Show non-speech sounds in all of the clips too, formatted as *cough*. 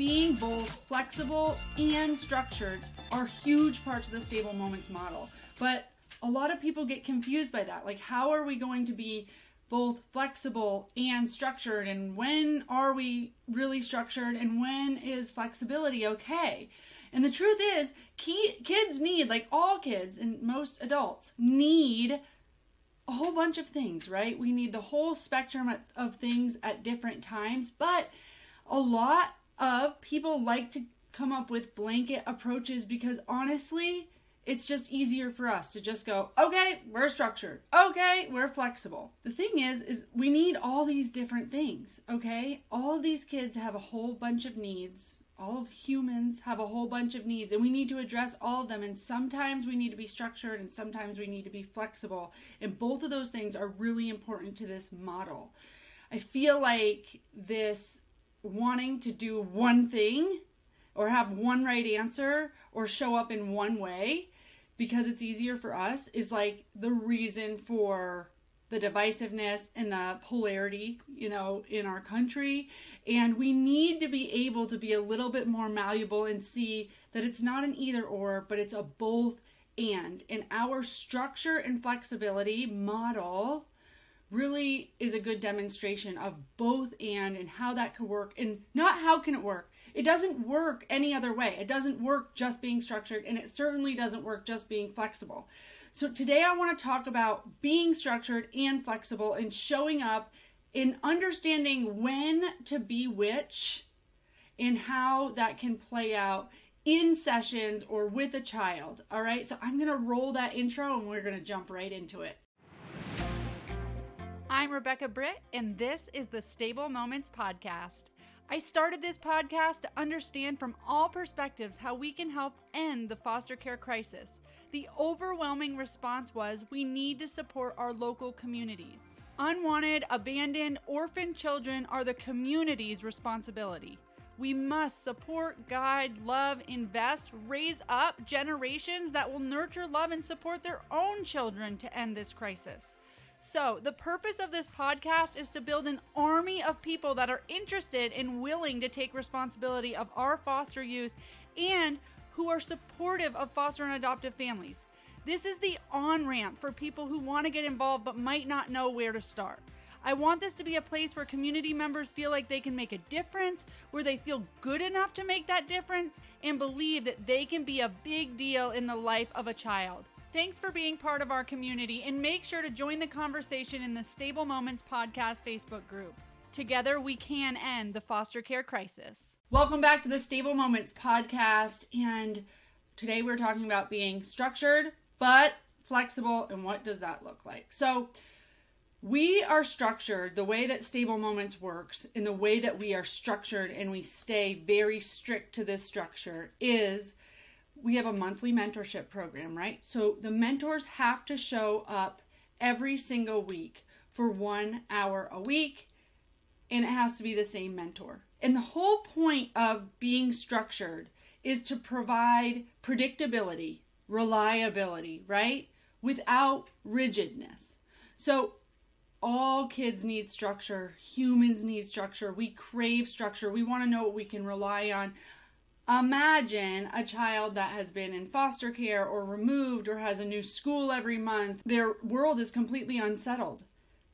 being both flexible and structured are huge parts of the stable moments model. But a lot of people get confused by that. Like, how are we going to be both flexible and structured? And when are we really structured? And when is flexibility okay? And the truth is, kids need, like all kids and most adults, need a whole bunch of things, right? We need the whole spectrum of things at different times, but a lot of people like to come up with blanket approaches because honestly, it's just easier for us to just go, okay, we're structured. Okay, we're flexible. The thing is is we need all these different things, okay? All these kids have a whole bunch of needs. All of humans have a whole bunch of needs and we need to address all of them and sometimes we need to be structured and sometimes we need to be flexible. And both of those things are really important to this model. I feel like this wanting to do one thing or have one right answer or show up in one way because it's easier for us is like the reason for the divisiveness and the polarity, you know, in our country. And we need to be able to be a little bit more malleable and see that it's not an either or, but it's a both and. And our structure and flexibility model really is a good demonstration of both and and how that could work and not how can it work. It doesn't work any other way. It doesn't work just being structured and it certainly doesn't work just being flexible. So today i want to talk about being structured and flexible and showing up in understanding when to be which and how that can play out in sessions or with a child all right? So i'm going to roll that intro and we're going to jump right into it I'm Rebecca Britt, and this is the Stable Moments Podcast. I started this podcast to understand from all perspectives how we can help end the foster care crisis. The overwhelming response was we need to support our local communities. Unwanted, abandoned, orphaned children are the community's responsibility. We must support, guide, love, invest, raise up generations that will nurture, love, and support their own children to end this crisis. So, the purpose of this podcast is to build an army of people that are interested and willing to take responsibility of our foster youth and who are supportive of foster and adoptive families. This is the on ramp for people who want to get involved but might not know where to start. I want this to be a place where community members feel like they can make a difference, where they feel good enough to make that difference, and believe that they can be a big deal in the life of a child. Thanks for being part of our community and make sure to join the conversation in the Stable Moments Podcast Facebook group. Together, we can end the foster care crisis. Welcome back to the Stable Moments Podcast. And today we're talking about being structured but flexible and what does that look like? So, we are structured the way that stable moments works in the way that we are structured and we stay very strict to this structure is we have a monthly mentorship program, right? So the mentors have to show up every single week for one hour a week, and it has to be the same mentor. And the whole point of being structured is to provide predictability, reliability, right? Without rigidness. So all kids need structure. Humans need structure. We crave structure. We want to know what we can rely on. Imagine a child that has been in foster care or removed or has a new school every month. Their world is completely unsettled.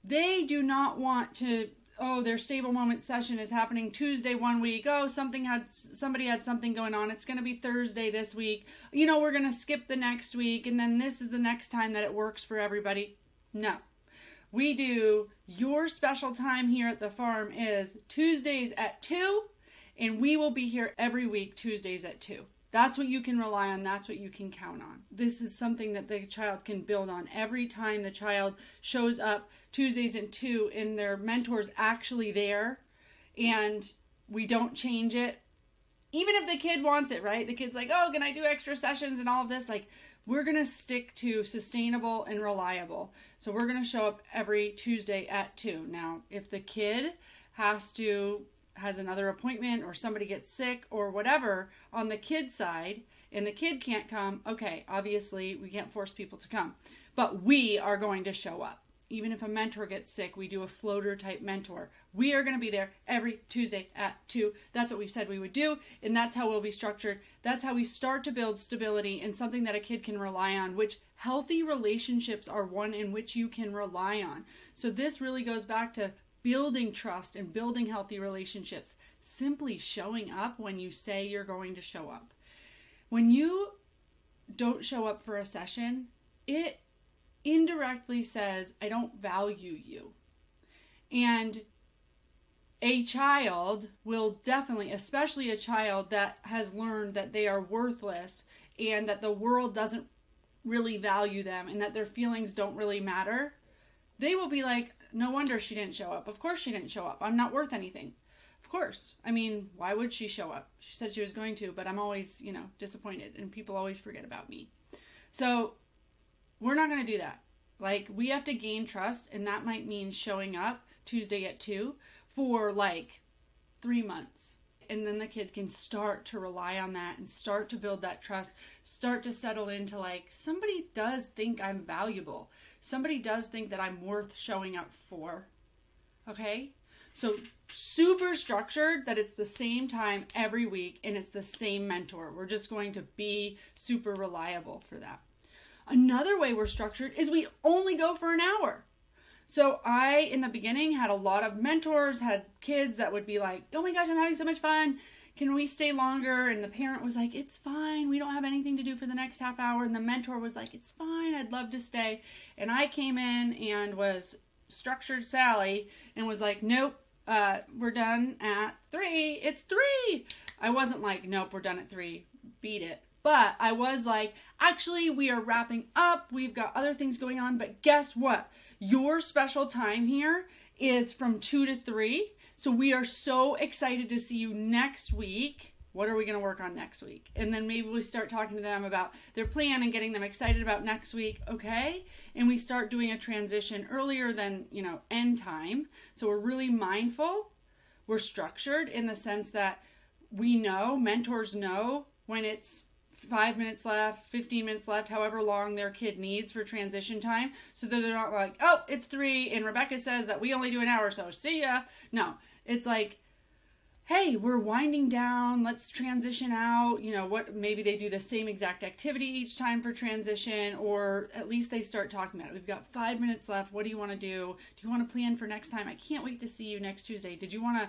They do not want to oh their stable moment session is happening Tuesday one week. Oh, something had somebody had something going on. It's going to be Thursday this week. You know, we're going to skip the next week and then this is the next time that it works for everybody. No. We do your special time here at the farm is Tuesdays at 2 and we will be here every week, Tuesdays at 2. That's what you can rely on. That's what you can count on. This is something that the child can build on. Every time the child shows up Tuesdays at 2 and their mentor's actually there and we don't change it, even if the kid wants it, right? The kid's like, oh, can I do extra sessions and all of this? Like, we're going to stick to sustainable and reliable. So we're going to show up every Tuesday at 2. Now, if the kid has to has another appointment or somebody gets sick or whatever on the kid side and the kid can't come, okay, obviously we can't force people to come. But we are going to show up. even if a mentor gets sick, we do a floater type mentor. We are going to be there every Tuesday at 2. That's what we said we would do, and that's how we'll be structured. That's how we start to build stability and something that a kid can rely on, which healthy relationships are one in which you can rely on. So this really goes back to building trust and building healthy relationships. Simply showing up when you say you're going to show up. When you don't show up for a session, it indirectly says, I don't value you. And a child will definitely, especially a child that has learned that they are worthless and that the world doesn't really value them and that their feelings don't really matter, they will be like, No wonder she didn't show up. Of course she didn't show up. I'm not worth anything. Of course. I mean, why would she show up? She said she was going to, but I'm always, you know, disappointed and people always forget about me. So we're not going to do that. Like, we have to gain trust, and that might mean showing up Tuesday at 2 for like three months. And then the kid can start to rely on that and start to build that trust, start to settle into like, somebody does think I'm valuable. Somebody does think that I'm worth showing up for. Okay? So, super structured that it's the same time every week and it's the same mentor. We're just going to be super reliable for that. Another way we're structured is we only go for an hour. So I, in the beginning, had a lot of mentors, had kids that would be like, oh my gosh, I'm having so much fun. Can we stay longer? And the parent was like, it's fine. We don't have anything to do for the next half hour. And the mentor was like, it's fine. I'd love to stay. And I came in and was structured Sally and was like, nope, uh, we're done at three. It's three. I wasn't like, nope, we're done at three. Beat it. But I was like, actually, we are wrapping up. We've got other things going on. But guess what? Your special time here is from 2 to 3. So we are so excited to see you next week. What are we going to work on next week? And then maybe we start talking to them about their plan and getting them excited about next week, okay? And we start doing a transition earlier than, you know, end time. So we're really mindful. We're structured in the sense that we know, mentors know when it's five minutes left, 15 minutes left, however long their kid needs for transition time, so that they're not like, oh, it's three, and Rebecca says that we only do an hour, so see ya. No, it's like, hey, we're winding down, let's transition out. You know, what maybe they do the same exact activity each time for transition, or at least they start talking about it. We've got five minutes left. What do you want to do? Do you want to plan for next time? I can't wait to see you next Tuesday. Did you want to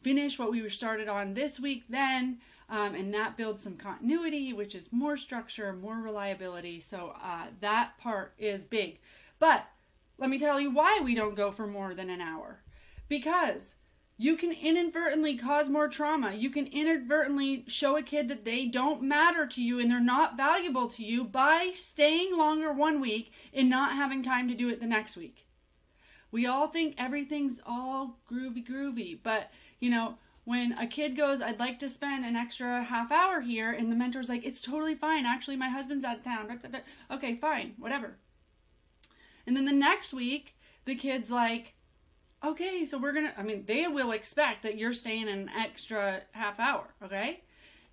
finish what we were started on this week then? Um, and that builds some continuity, which is more structure, more reliability. So uh, that part is big. But let me tell you why we don't go for more than an hour. Because you can inadvertently cause more trauma. You can inadvertently show a kid that they don't matter to you and they're not valuable to you by staying longer one week and not having time to do it the next week. We all think everything's all groovy, groovy, but you know, when a kid goes, I'd like to spend an extra half hour here, and the mentor's like, it's totally fine. Actually, my husband's out of town. Okay, fine, whatever. And then the next week, the kid's like, okay, so we're gonna, I mean, they will expect that you're staying an extra half hour, okay?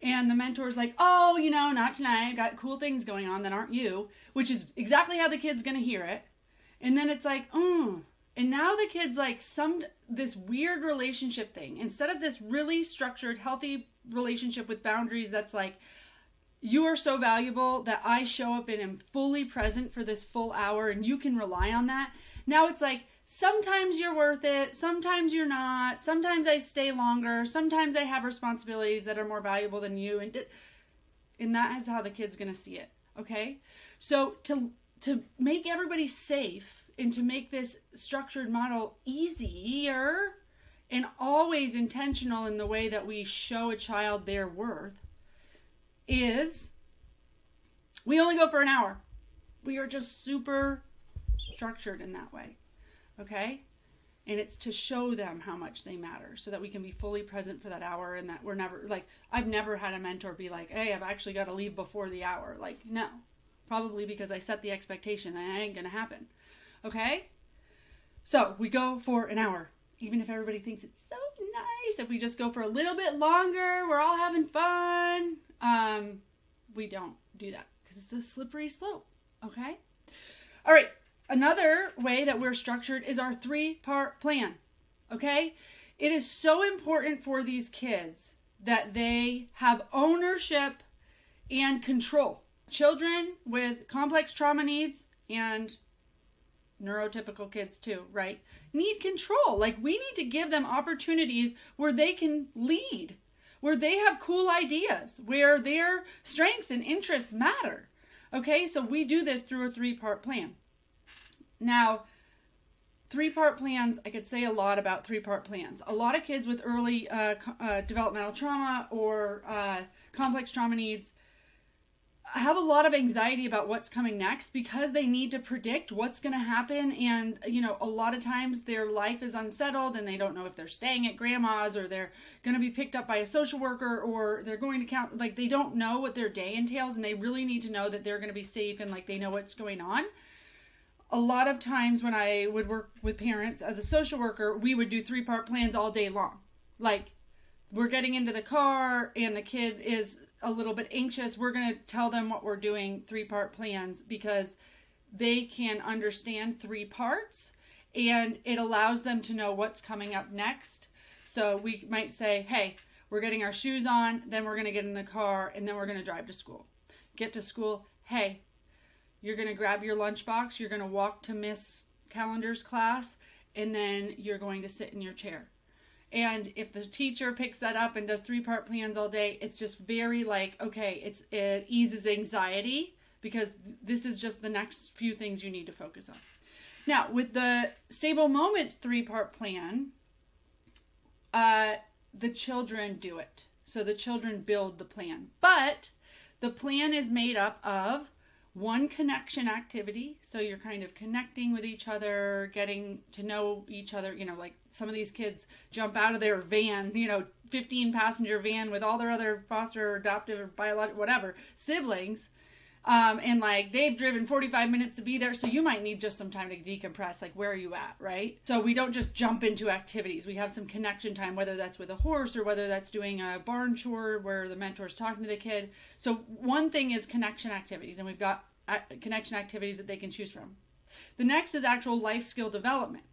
And the mentor's like, oh, you know, not tonight. I got cool things going on that aren't you, which is exactly how the kid's gonna hear it. And then it's like, oh, and now the kid's like some this weird relationship thing. Instead of this really structured, healthy relationship with boundaries that's like, you are so valuable that I show up and am fully present for this full hour and you can rely on that. Now it's like, sometimes you're worth it, sometimes you're not, sometimes I stay longer, sometimes I have responsibilities that are more valuable than you. And, and that is how the kid's gonna see it. Okay? So to to make everybody safe and to make this structured model easier and always intentional in the way that we show a child their worth is we only go for an hour. We are just super structured in that way. Okay? And it's to show them how much they matter so that we can be fully present for that hour and that we're never like I've never had a mentor be like, "Hey, I've actually got to leave before the hour." Like, no. Probably because I set the expectation and it ain't going to happen. Okay? So we go for an hour, even if everybody thinks it's so nice. If we just go for a little bit longer, we're all having fun. Um, we don't do that because it's a slippery slope. Okay? All right. Another way that we're structured is our three part plan. Okay? It is so important for these kids that they have ownership and control. Children with complex trauma needs and neurotypical kids too, right? Need control. Like we need to give them opportunities where they can lead, where they have cool ideas, where their strengths and interests matter. Okay? So we do this through a three-part plan. Now, three part plans, I could say a lot about three part plans. A lot of kids with early uh, uh, developmental trauma or uh, complex trauma needs have a lot of anxiety about what's coming next because they need to predict what's going to happen and you know a lot of times their life is unsettled and they don't know if they're staying at grandma's or they're going to be picked up by a social worker or they're going to count like they don't know what their day entails and they really need to know that they're going to be safe and like they know what's going on a lot of times when I would work with parents as a social worker, we would do three part plans all day long. Like, we're getting into the car and the kid is a little bit anxious. We're going to tell them what we're doing, three part plans, because they can understand three parts and it allows them to know what's coming up next. So we might say, hey, we're getting our shoes on, then we're going to get in the car, and then we're going to drive to school. Get to school, hey, you're going to grab your lunchbox, you're going to walk to Miss Calendar's class, and then you're going to sit in your chair. And if the teacher picks that up and does three part plans all day, it's just very like, okay, it's it eases anxiety because this is just the next few things you need to focus on. Now, with the stable moments three part plan, uh, the children do it. So the children build the plan. But the plan is made up of one connection activity. So you're kind of connecting with each other, getting to know each other. You know, like some of these kids jump out of their van, you know, 15 passenger van with all their other foster adoptive or biological, whatever, siblings. Um, and like they've driven 45 minutes to be there. So you might need just some time to decompress. Like, where are you at? Right. So we don't just jump into activities. We have some connection time, whether that's with a horse or whether that's doing a barn chore where the mentor's talking to the kid. So one thing is connection activities, and we've got connection activities that they can choose from. The next is actual life skill development.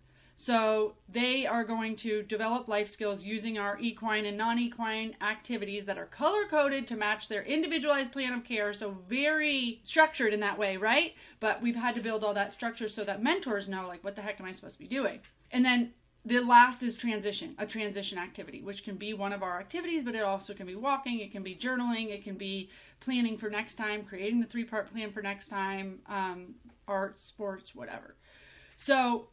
So they are going to develop life skills using our equine and non-equine activities that are color coded to match their individualized plan of care. So very structured in that way, right? But we've had to build all that structure so that mentors know like what the heck am I supposed to be doing? And then the last is transition, a transition activity, which can be one of our activities, but it also can be walking, it can be journaling, it can be planning for next time, creating the three part plan for next time, um, art, sports, whatever. So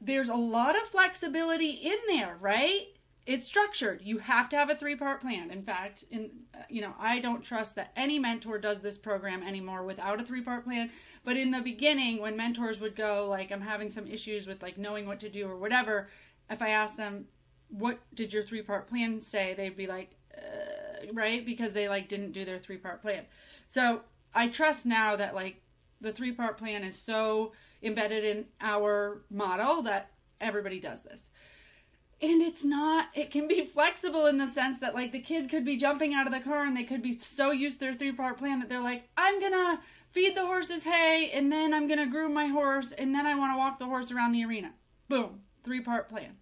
there's a lot of flexibility in there, right? It's structured. You have to have a three part plan. In fact, in you know, I don't trust that any mentor does this program anymore without a three part plan. But in the beginning, when mentors would go, like, I'm having some issues with like knowing what to do or whatever, if I asked them, what did your three part plan say? They'd be like, uh, right? Because they like didn't do their three part plan. So I trust now that like the three part plan is so embedded in our model that everybody does this. And it's not, it can be *laughs* flexible in the sense that like the kid could be jumping out of the car and they could be so used to their three part plan that they're like, I'm gonna feed the horses hay, and then I'm to groom my horse, and then I want to walk the horse around the arena. Boom, three part plan.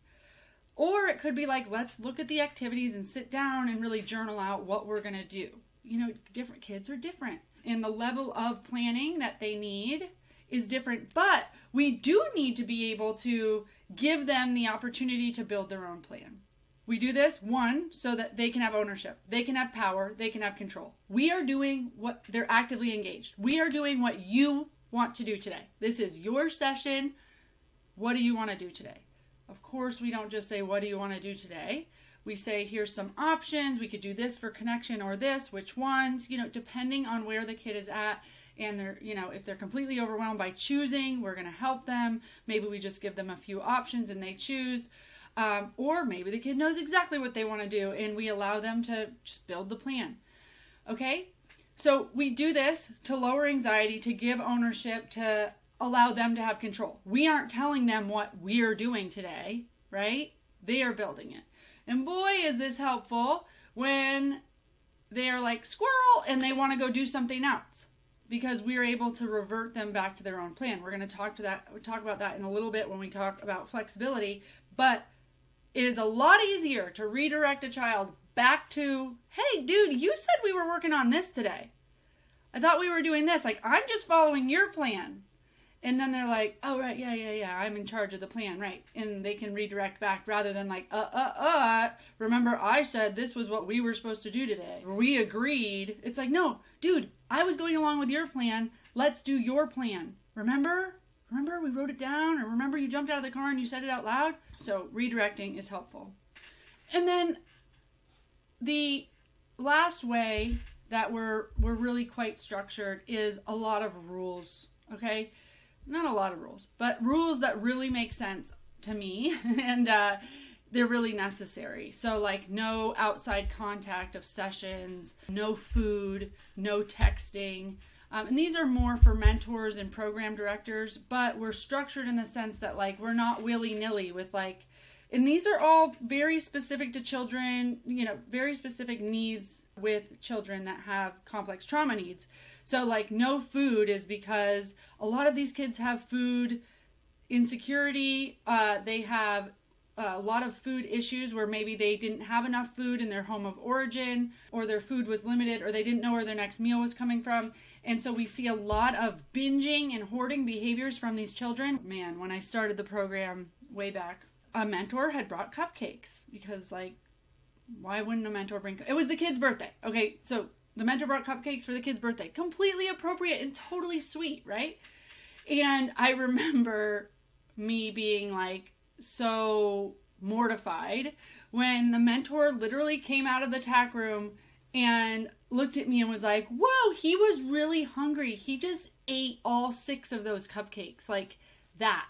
Or it could be like, let's look at the activities and sit down and really journal out what we're going to do. You know, different kids are different, and the level of planning that they need is different, but we do need to be able to give them the opportunity to build their own plan. We do this, one, so that they can have ownership, they can have power, they can have control. We are doing what they're actively engaged. We are doing what you want to do today. This is your session. What do you want to do today? Of course, we don't just say, What do you want to do today? We say, Here's some options. We could do this for connection or this, which ones, you know, depending on where the kid is at and they're you know if they're completely overwhelmed by choosing we're going to help them maybe we just give them a few options and they choose um, or maybe the kid knows exactly what they want to do and we allow them to just build the plan. Okay? So we do this to lower anxiety, to give ownership, to allow them to have control. We aren't telling them what we're doing today, right? They are building it. And boy, is this helpful when they're like squirrel and they want to go do something else. Because we are able to revert them back to their own plan. We're going to talk to that We talk about that in a little bit when we talk about flexibility, but it is a lot easier to redirect a child back to, "Hey, dude, you said we were working on this today. I thought we were doing this. Like, I'm just following your plan." And then they're like, "Oh right, yeah, yeah, yeah. I'm in charge of the plan, right?" And they can redirect back rather than like, "Uh, uh, uh. Remember, I said this was what we were supposed to do today. We agreed." It's like, no, dude, I was going along with your plan. Let's do your plan. Remember? Remember we wrote it down, or remember you jumped out of the car and you said it out loud. So redirecting is helpful. And then the last way that we're we're really quite structured is a lot of rules. Okay not a lot of rules, but rules that really make sense to me *laughs* and uh, they're really necessary. So, like, no outside contact of sessions, no food, no texting. Um, and these are more for mentors and program directors, but we're structured in the sense that, like, we're not willy nilly with, like, and these are all very specific to children, you know, very specific needs with children that have complex trauma needs. So, like, no food is because a lot of these kids have food insecurity. Uh, they have a lot of food issues where maybe they didn't have enough food in their home of origin, or their food was limited, or they didn't know where their next meal was coming from. And so we see a lot of binging and hoarding behaviors from these children. Man, when I started the program way back, a mentor had brought cupcakes because, like, why wouldn't a mentor bring? It was the kid's birthday. Okay, so the mentor brought cupcakes for the kid's birthday. Completely appropriate and totally sweet, right? And I remember me being like so mortified when the mentor literally came out of the tack room and looked at me and was like, Whoa, he was really hungry. He just ate all six of those cupcakes, like that.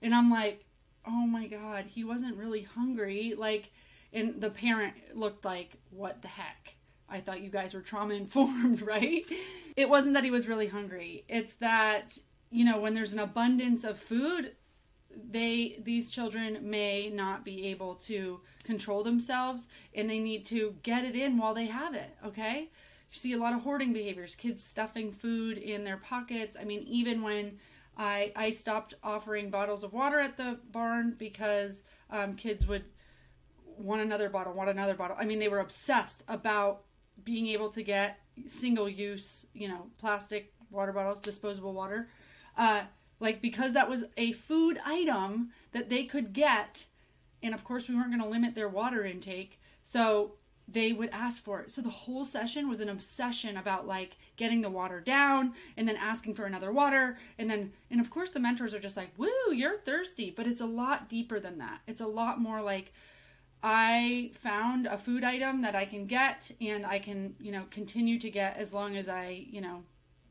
And I'm like, Oh my God, he wasn't really hungry. Like, and the parent looked like, What the heck? I thought you guys were trauma informed, *laughs* right? It wasn't that he was really hungry. It's that, you know, when there's an abundance of food, they these children may not be able to control themselves and they need to get it in while they have it, okay? You see a lot of hoarding behaviors, kids stuffing food in their pockets. I mean, even when I I stopped offering bottles of water at the barn because um, kids would want another bottle, want another bottle. I mean, they were obsessed about being able to get single use, you know, plastic water bottles, disposable water, uh, like because that was a food item that they could get, and of course we weren't going to limit their water intake, so they would ask for it. So the whole session was an obsession about like getting the water down and then asking for another water and then and of course the mentors are just like, "Woo, you're thirsty." But it's a lot deeper than that. It's a lot more like I found a food item that I can get and I can, you know, continue to get as long as I, you know,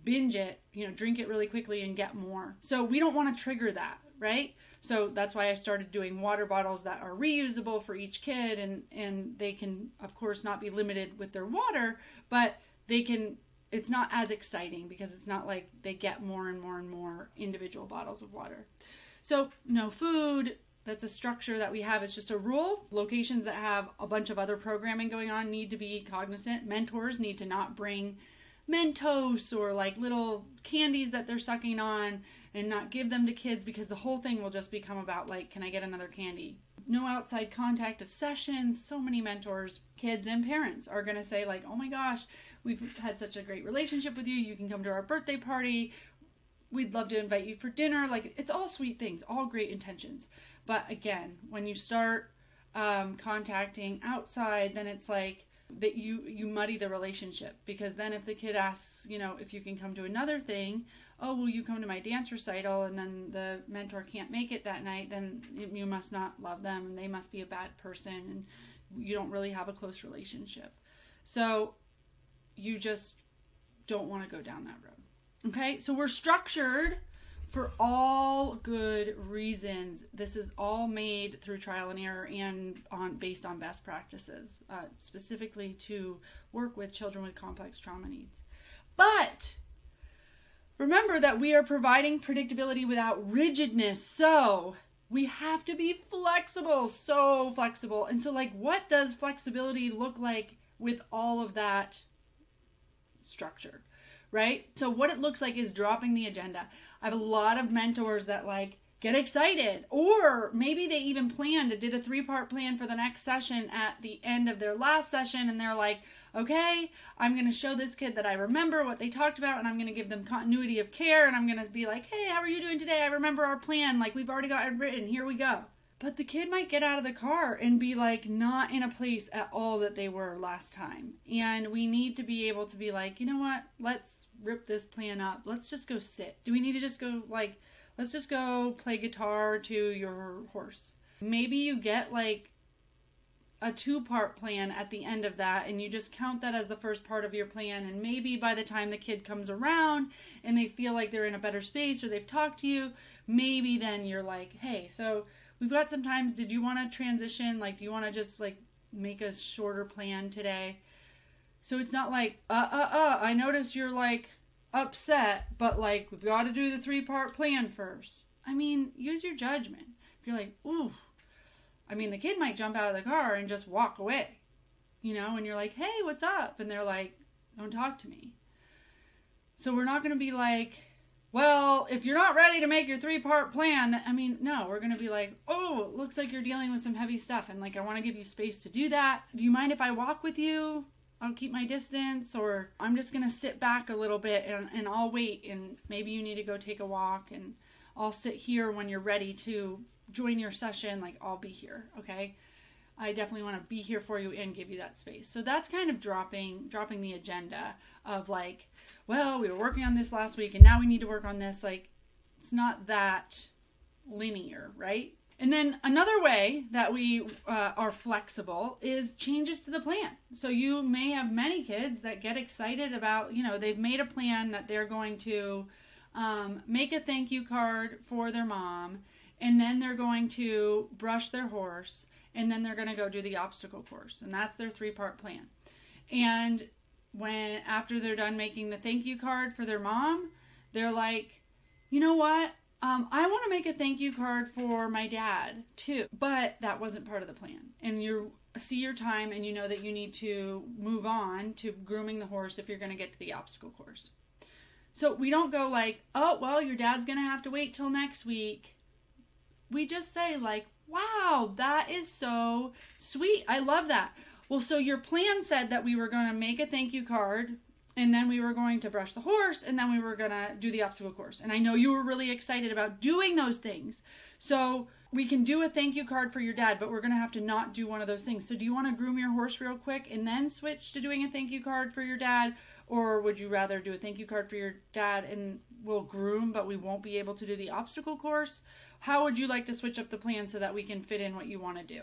binge it, you know, drink it really quickly and get more. So we don't want to trigger that, right? So that's why I started doing water bottles that are reusable for each kid and and they can of course not be limited with their water, but they can it's not as exciting because it's not like they get more and more and more individual bottles of water. So no food, that's a structure that we have. It's just a rule. Locations that have a bunch of other programming going on need to be cognizant. Mentors need to not bring Mentos or like little candies that they're sucking on and not give them to kids because the whole thing will just become about like, can I get another candy? No outside contact to sessions. So many mentors, kids, and parents are going to say, like, oh my gosh, we've had such a great relationship with you. You can come to our birthday party. We'd love to invite you for dinner. Like, it's all sweet things, all great intentions. But again, when you start um, contacting outside, then it's like that you you muddy the relationship because then if the kid asks, you know, if you can come to another thing, oh, will you come to my dance recital? And then the mentor can't make it that night, then you must not love them and they must be a bad person and you don't really have a close relationship. So you just don't want to go down that road. Okay, so we're structured for all good reasons. This is all made through trial and error and on based on best practices, uh, specifically to work with children with complex trauma needs. But remember that we are providing predictability without rigidness. So we have to be flexible, so flexible. And so, like, what does flexibility look like with all of that structure? Right? So what it looks like is dropping the agenda. I have a lot of mentors that like get excited or maybe they even planned did a three part plan for the next session at the end of their last session and they're like okay i'm going to show this kid that i remember what they talked about and i'm going to give them continuity of care and i'm going to be like hey how are you doing today i remember our plan like we've already got it written here we go but the kid might get out of the car and be like not in a place at all that they were last time. And we need to be able to be like you know what? Let's rip this plan up. Let's just go sit. Do we need to just go like let's just go play guitar to your horse. Maybe you get like a two part plan at the end of that and you just count that as the first part of your plan. And maybe by the time the kid comes around and they feel like they're in a better space or they've talked to you maybe then you're like hey so we've got some times did you want to transition like do you want to just like make a shorter plan today so it's not like uh uh uh i notice you're like upset, but like we've got to do the three part plan first. I mean, use your judgment. If you're like, ooh, I mean, the kid might jump out of the car and just walk away, you know, and you're like, hey, what's up? And they're like, don't talk to me. So we're not going to be like, well, if you're not ready to make your three part plan, I mean, no, we're going to be like, oh, it looks like you're dealing with some heavy stuff. And like, I want to give you space to do that. Do you mind if I walk with you? I'll keep my distance or I'm just going to sit back a little bit and, and I'll wait and maybe you need to go take a walk and I'll sit here when you're ready to join your session like I'll be here, okay? I definitely want to be here for you and give you that space. So that's kind of dropping dropping the agenda of like, well, we were working on this last week and now we need to work on this like it's not that linear, right? And then another way that we uh, are flexible is changes to the plan. So you may have many kids that get excited about, you know, they've made a plan that they're going to um, make a thank you card for their mom, and then they're going to brush their horse, and then they're going to go do the obstacle course. And that's their three part plan. And when after they're done making the thank you card for their mom, they're like, you know what? Um, I want to make a thank you card for my dad too, but that wasn't part of the plan. And you see your time and you know that you need to move on to grooming the horse if you're going to get to the obstacle course. So we don't go like, oh, well, your dad's going to have to wait till next week. We just say, like, wow, that is so sweet. I love that. Well, so your plan said that we were going to make a thank you card and then we were going to brush the horse and then we were going to do the obstacle course. And i know you were really excited about doing those things. So we can do a thank you card for your dad but we're going to have to not do one of those things. So do you want to groom your horse real quick and then switch to doing a thank you card for your dad? Or would you rather do a thank you card for your dad and we'll groom but we won't be able to do the obstacle course how would you like to switch up the plan so that we can fit in what you want to do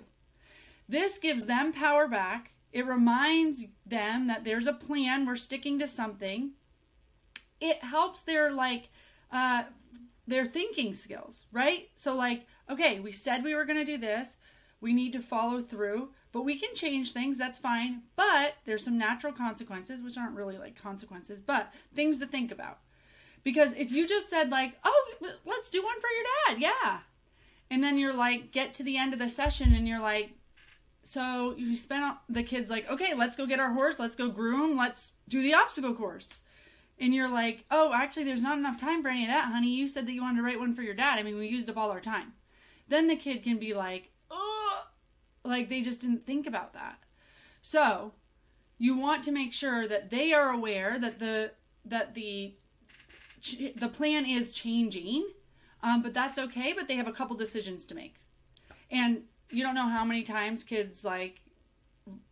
this gives them power back it reminds them that there's a plan, we're sticking to something. It helps their like uh their thinking skills, right? So like, okay, we said we were going to do this. We need to follow through, but we can change things, that's fine. But there's some natural consequences, which aren't really like consequences, but things to think about. Because if you just said like, "Oh, let's do one for your dad." Yeah. And then you're like get to the end of the session and you're like, so you spent the kids like, okay, let's go get our horse, let's go groom, let's do the obstacle course. And you're like, oh, actually, there's not enough time for any of that, honey. You said that you wanted to write one for your dad. I mean, we used up all our time. Then the kid can be like, oh, like they just didn't think about that. So you want to make sure that they are aware that the that the the plan is changing, um, but that's okay. But they have a couple decisions to make, and you don't know how many times kids like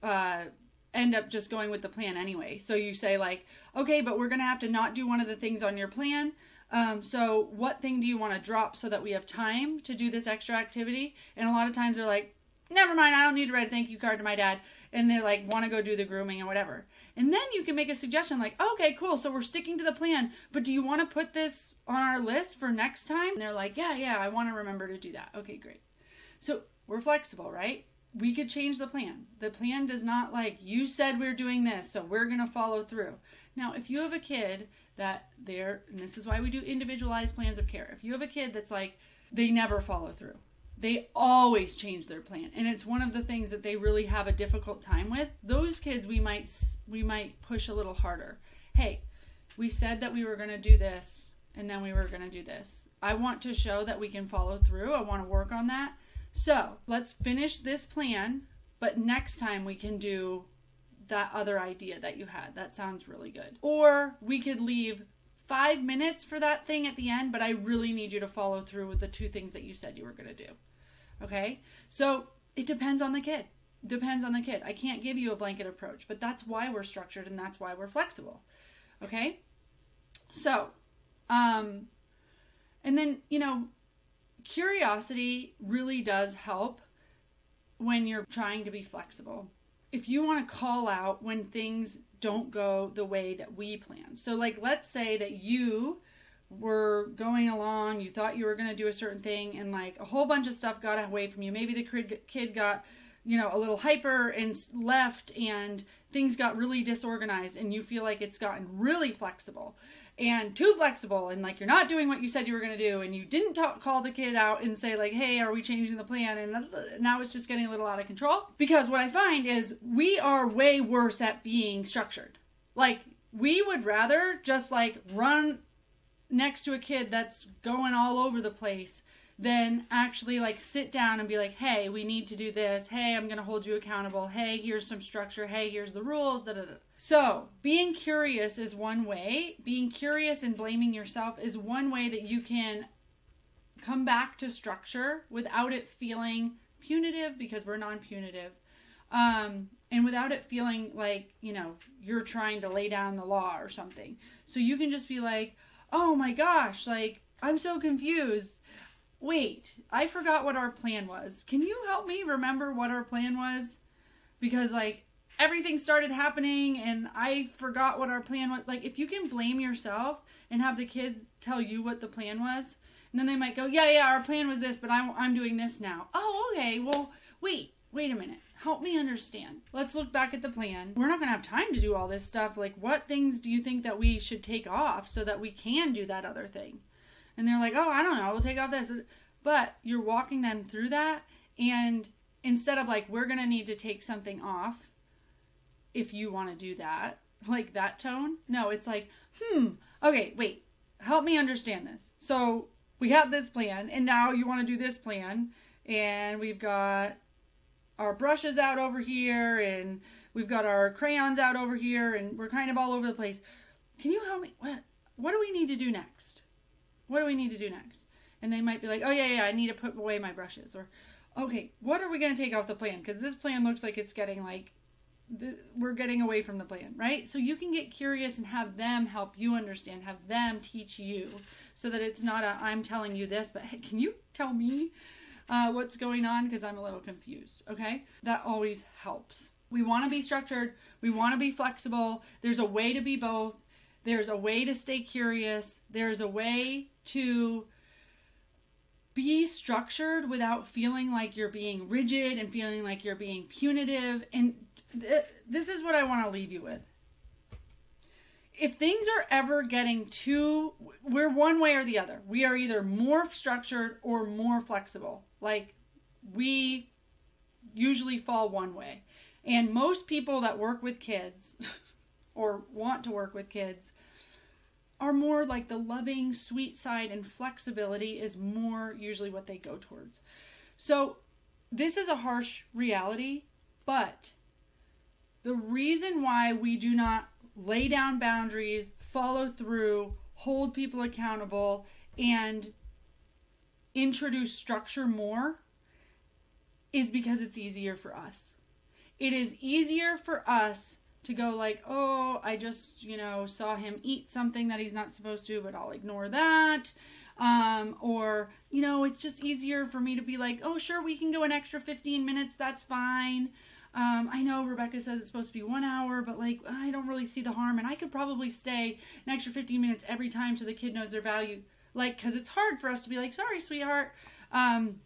uh end up just going with the plan anyway. So you say like, okay, but we're gonna have to not do one of the things on your plan. Um, so what thing do you want to drop so that we have time to do this extra activity? And a lot of times they're like, never mind, I don't need to write a thank you card to my dad. And they're like, want to go do the grooming and whatever. And then you can make a suggestion like, oh, okay, cool. So we're sticking to the plan, but do you want to put this on our list for next time? And they're like, yeah, yeah, I want to remember to do that. Okay, great. So we're flexible, right? We could change the plan. The plan does not like, you said we're doing this, so we're going to follow through. Now, if you have a kid that they're, and this is why we do individualized plans of care, if you have a kid that's like, they never follow through, they always change their plan and it's one of the things that they really have a difficult time with those kids we might we might push a little harder hey we said that we were going to do this and then we were going to do this. I want to show that we can follow through. I want to work on that. So let's finish this plan, but next time we can do that other idea that you had. That sounds really good. Or we could leave five minutes for that thing at the end, but I really need you to follow through with the two things that you said you were going to do. Okay? So it depends on the kid. Depends on the kid. I can't give you a blanket approach, but that's why we're structured and that's why we're flexible. Okay? So, um, and then, you know, curiosity really does help when you're trying to be flexible. If you want to call out when things don't go the way that we plan. So, like, let's say that you were going along, you thought you were going to do a certain thing, and like a whole bunch of stuff got away from you. Maybe the kid got, you know, a little hyper and left, and things got really disorganized, and you feel like it's gotten really flexible and too flexible and like you're not doing what you said you were going to do and you didn't talk, call the kid out and say like hey are we changing the plan? And now it's just getting a little out of control. Because what i find is we are way worse at being structured. Like we would rather just like run next to a kid that's going all over the place than actually like sit down and be like, hey, we need to do this. Hey, I'm going to hold you accountable. Hey, here's some structure. Hey, here's the rules. Da, da, da. So, being curious is one way. Being curious and blaming yourself is one way that you can come back to structure without it feeling punitive because we're non punitive. Um, and without it feeling like, you know, you're trying to lay down the law or something. So you can just be like, oh my gosh, like, I'm so confused wait, I forgot what our plan was. Can you help me remember what our plan was? Because, like, everything started happening and I forgot what our plan was. Like, if you can blame yourself and have the kid tell you what the plan was, and then they might go, yeah, yeah, our plan was this, but I'm, I'm doing this now. Oh, okay. Well, wait, wait a minute. Help me understand. Let's look back at the plan. We're not going to have time to do all this stuff. Like, what things do you think that we should take off so that we can do that other thing? and they're like, oh, I don't know, we'll take off this. But you're walking them through that, and instead of like, we're going to need to take something off if you want to do that, *laughs* like that tone, no, it's like, hmm, okay, wait, help me understand this. So we have this plan, and now you want to do this plan, and we've got our brushes out over here, and we've got our crayons out over here, and we're kind of all over the place. Can you help me? What, what do we need to do next? What do we need to do next? And they might be like, oh, yeah, yeah, I need to put away my brushes. Or, okay, what are we going to take off the plan? Because this plan looks like it's getting like, th- we're getting away from the plan, right? So you can get curious and have them help you understand, have them teach you so that it's not a, I'm telling you this, but hey, can you tell me uh, what's going on? Because I'm a little confused, okay? That always helps. We want to be structured, we want to be flexible. There's a way to be both. There's a way to stay curious. There's a way to be structured without feeling like you're being rigid and feeling like you're being punitive. And th- this is what I want to leave you with. If things are ever getting too, we're one way or the other. We are either more structured or more flexible. Like we usually fall one way. And most people that work with kids *laughs* or want to work with kids are more like the loving, sweet side, and flexibility is more usually what they go towards. So, this is a harsh reality, but the reason why we do not lay down boundaries, follow through, hold people accountable, and introduce structure more is because it's easier for us. It is easier for us to go like, oh, I just, you know, saw him eat something that he's not supposed to, but I'll ignore that. Um, or, you know, it's just easier for me to be like, oh, sure, we can go an extra 15 minutes, that's fine. Um, I know Rebecca says it's supposed to be one hour, but like, I don't really see the harm, and I could probably stay an extra 15 minutes every time so the kid knows their value. Like, because it's hard for us to be like, sorry, sweetheart. Um,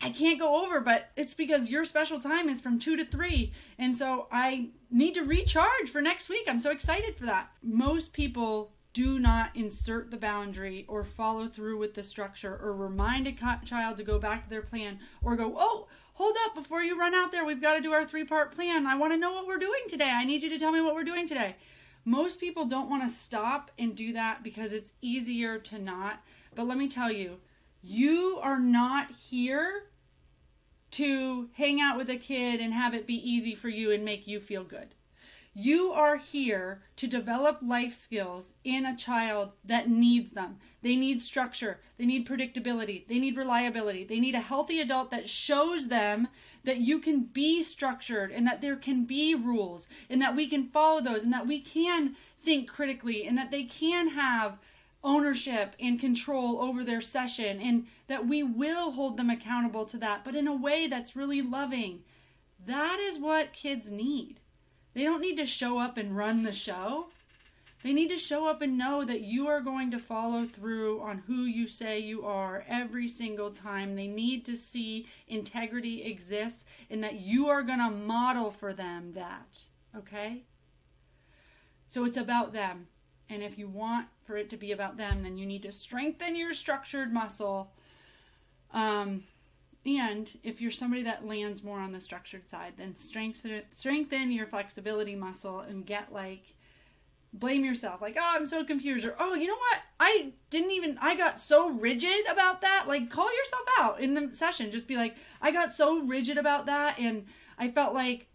I can't go over, but it's because your special time is from 2 to 3. And so I need to recharge for next week. I'm so excited for that. Most people do not insert the boundary or follow through with the structure or remind a child to go back to their plan or go, oh, hold up, before you run out there, we've got to do our three part plan. I want to know what we're doing today. I need you to tell me what we're doing today. Most people don't want to stop and do that because it's easier to not. But let me tell you, you are not here to hang out with a kid and have it be easy for you and make you feel good. You are here to develop life skills in a child that needs them. They need structure, they need predictability, they need reliability, they need a healthy adult that shows them that you can be structured and that there can be rules and that we can follow those and that we can think critically and that they can have ownership and control over their session and that we will hold them accountable to that, but in a way that's really loving. That is what kids need. They don't need to show up and run the show. They need to show up and know that you are going to follow through on who you say you are every single time. They need to see integrity exists and that you are going to model for them that. Okay? So it's about them. And if you want for it to be about them, then you need to strengthen your structured muscle. Um, and if you're somebody that lands more on the structured side, then strengthen strengthen your flexibility muscle and get like blame yourself. Like oh i'm so confused or oh you know what? I didn't even i got so rigid about that. Like call yourself out in the session. Just be like i got so rigid about that and i felt like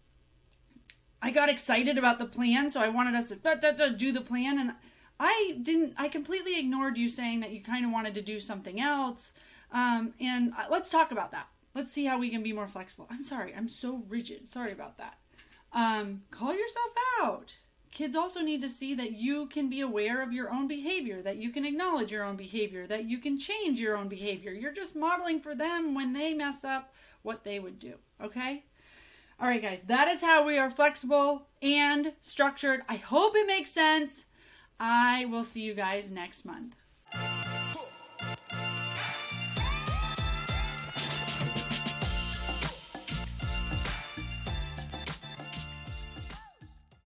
i got excited about the plan so i wanted us to da, da, da, do the plan. And i didn't i completely ignored you saying that you kind of wanted to do something else um, and uh, let's talk about that. Let's see how we can be more flexible. I'm sorry, I'm so rigid. Sorry about that. Um, call yourself out. Kids also need to see that you can be aware of your own behavior, that you can acknowledge your own behavior, that you can change your own behavior. You're just modeling for them when they mess up what they would do. Okay? All right, guys, that is how we are flexible and structured. I hope it makes sense. I will see you guys next month.